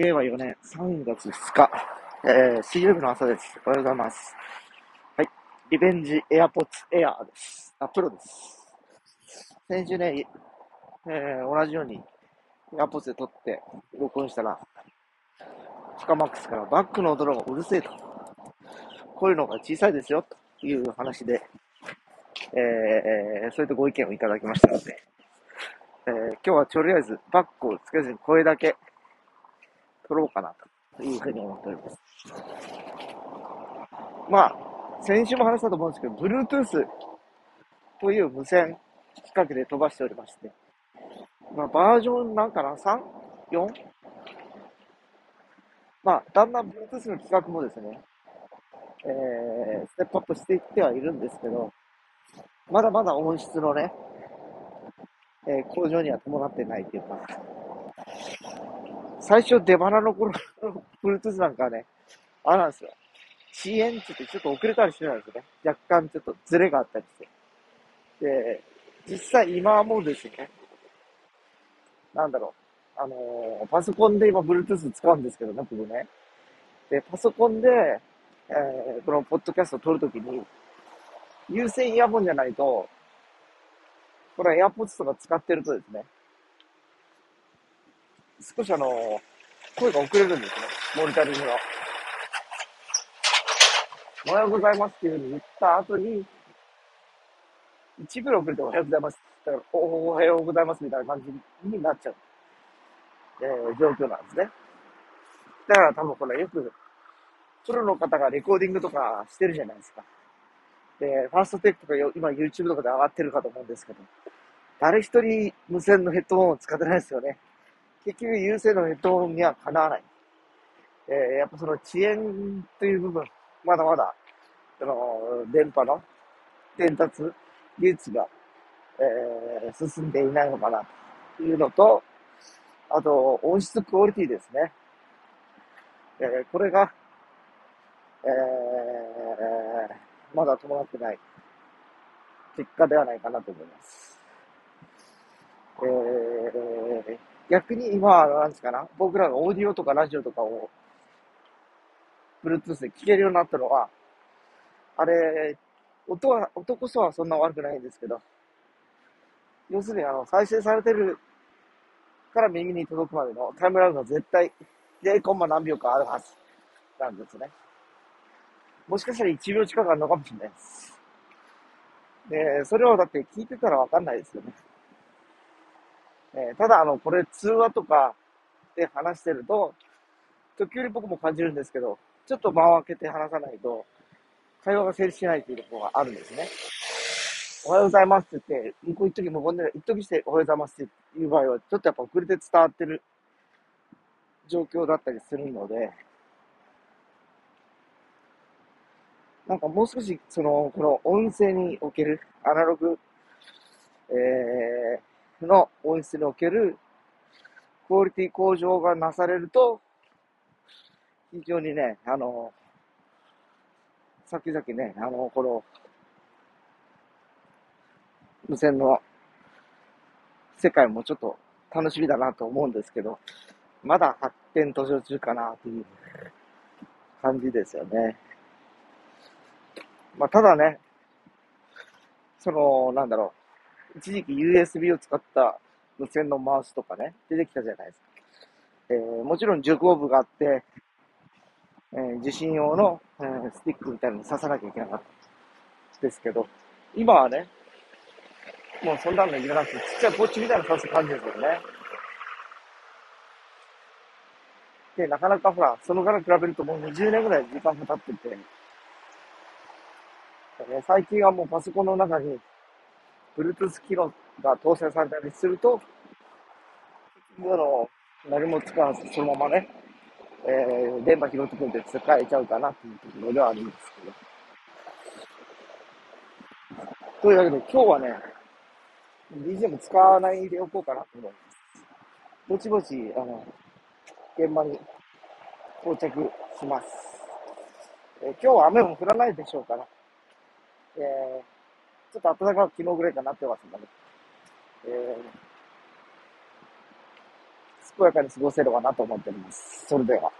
令和4年3月2日、えー、水曜日の朝です。おはようございます。はい。リベンジエアポッツエアーです。あ、プロです。先週ね、えー、同じようにエアポッツで撮って録音したら、フカマックスからバックの音がうるせえと。こういうのが小さいですよ、という話で、えー、そういったご意見をいただきましたので、えー、今日はとりあえずバックをつけずに声だけ撮ろうかなというふうに思っております。まあ、先週も話したと思うんですけど、Bluetooth という無線規格で飛ばしておりまして、まあ、バージョンなんかな ?3?4? まあ、だんだん Bluetooth の規格もですね、えー、ステップアップしていってはいるんですけど、まだまだ音質のね、えー、向上には伴ってないっていうか、最初出花の頃 の Bluetooth なんかはね、あれなんですよ。遅延って言ってちょっと遅れたりしてたんですよね。若干ちょっとズレがあったりして。で、実際今はもうですね、なんだろう。あのー、パソコンで今 Bluetooth 使うんですけどね、僕ね。で、パソコンで、えー、このポッドキャストを撮るときに、有線イヤホンじゃないと、これ AirPods とか使ってるとですね、少しあの、声が遅れるんですね。モニタリングの。おはようございますっていうふうに言った後に、1秒遅れておはようございますって言ったら、おはようございますみたいな感じになっちゃう、えー、状況なんですね。だから多分これよく、プロの方がレコーディングとかしてるじゃないですか。で、ファーストテックとか今 YouTube とかで上がってるかと思うんですけど、誰一人無線のヘッドホンを使ってないですよね。結局優勢のヘッドホンにはかなわない。えー、やっぱその遅延という部分、まだまだ、その、電波の伝達技術が、えー、進んでいないのかなというのと、あと、音質クオリティですね。えー、これが、えー、まだ伴ってない結果ではないかなと思います。えー逆に今は、なんですかな、僕らがオーディオとかラジオとかを、Bluetooth で聞けるようになったのは、あれ、音は、音こそはそんな悪くないんですけど、要するにあの、再生されてるから耳に届くまでのタイムラグが絶対0コンマ何秒かあるはずなんですね。もしかしたら1秒近くあるのかもしれないです。で、それをだって聞いてたらわかんないですよね。えー、ただ、あの、これ通話とかで話してると、時折僕も感じるんですけど、ちょっと間を空けて話さないと、会話が成立しないというところがあるんですね。おはようございますって言って、向こう一時無言で、一時しておはようございますっていう場合は、ちょっとやっぱ遅れて伝わってる状況だったりするので、なんかもう少し、その、この音声におけるアナログ、えの音質におけるクオリティ向上がなされると、非常にね、あの、先々ね、あの、この、無線の世界もちょっと楽しみだなと思うんですけど、まだ発展途上中かなという感じですよね。まあ、ただね、その、なんだろう、一時期 USB を使った無線のマウスとかね、出てきたじゃないですか。えー、もちろん受講部があって、えー、受信用の、えー、スティックみたいなのに刺さなきゃいけなかったですけど、今はね、もうそんなのいらなくて、ちっちゃいポッチみたいなの刺す感じですよね。で、なかなかほら、そのから比べるともう20年ぐらい時間が経ってて、ね最近はもうパソコンの中に Bluetooth 機能が搭載されたりすると、あの、何も使わず、そのままね、えー、電波拾ってくれて使えちゃうかなっていうところではあるんですけど。というわけで今日はね、BGM 使わないでおこうかなと思います。ぼちぼち、あの、現場に到着します。えー、今日は雨も降らないでしょうから、えーちょっと暖かく昨日ぐらいかなってますんで、えー、健やかに過ごせればなと思っております。それでは。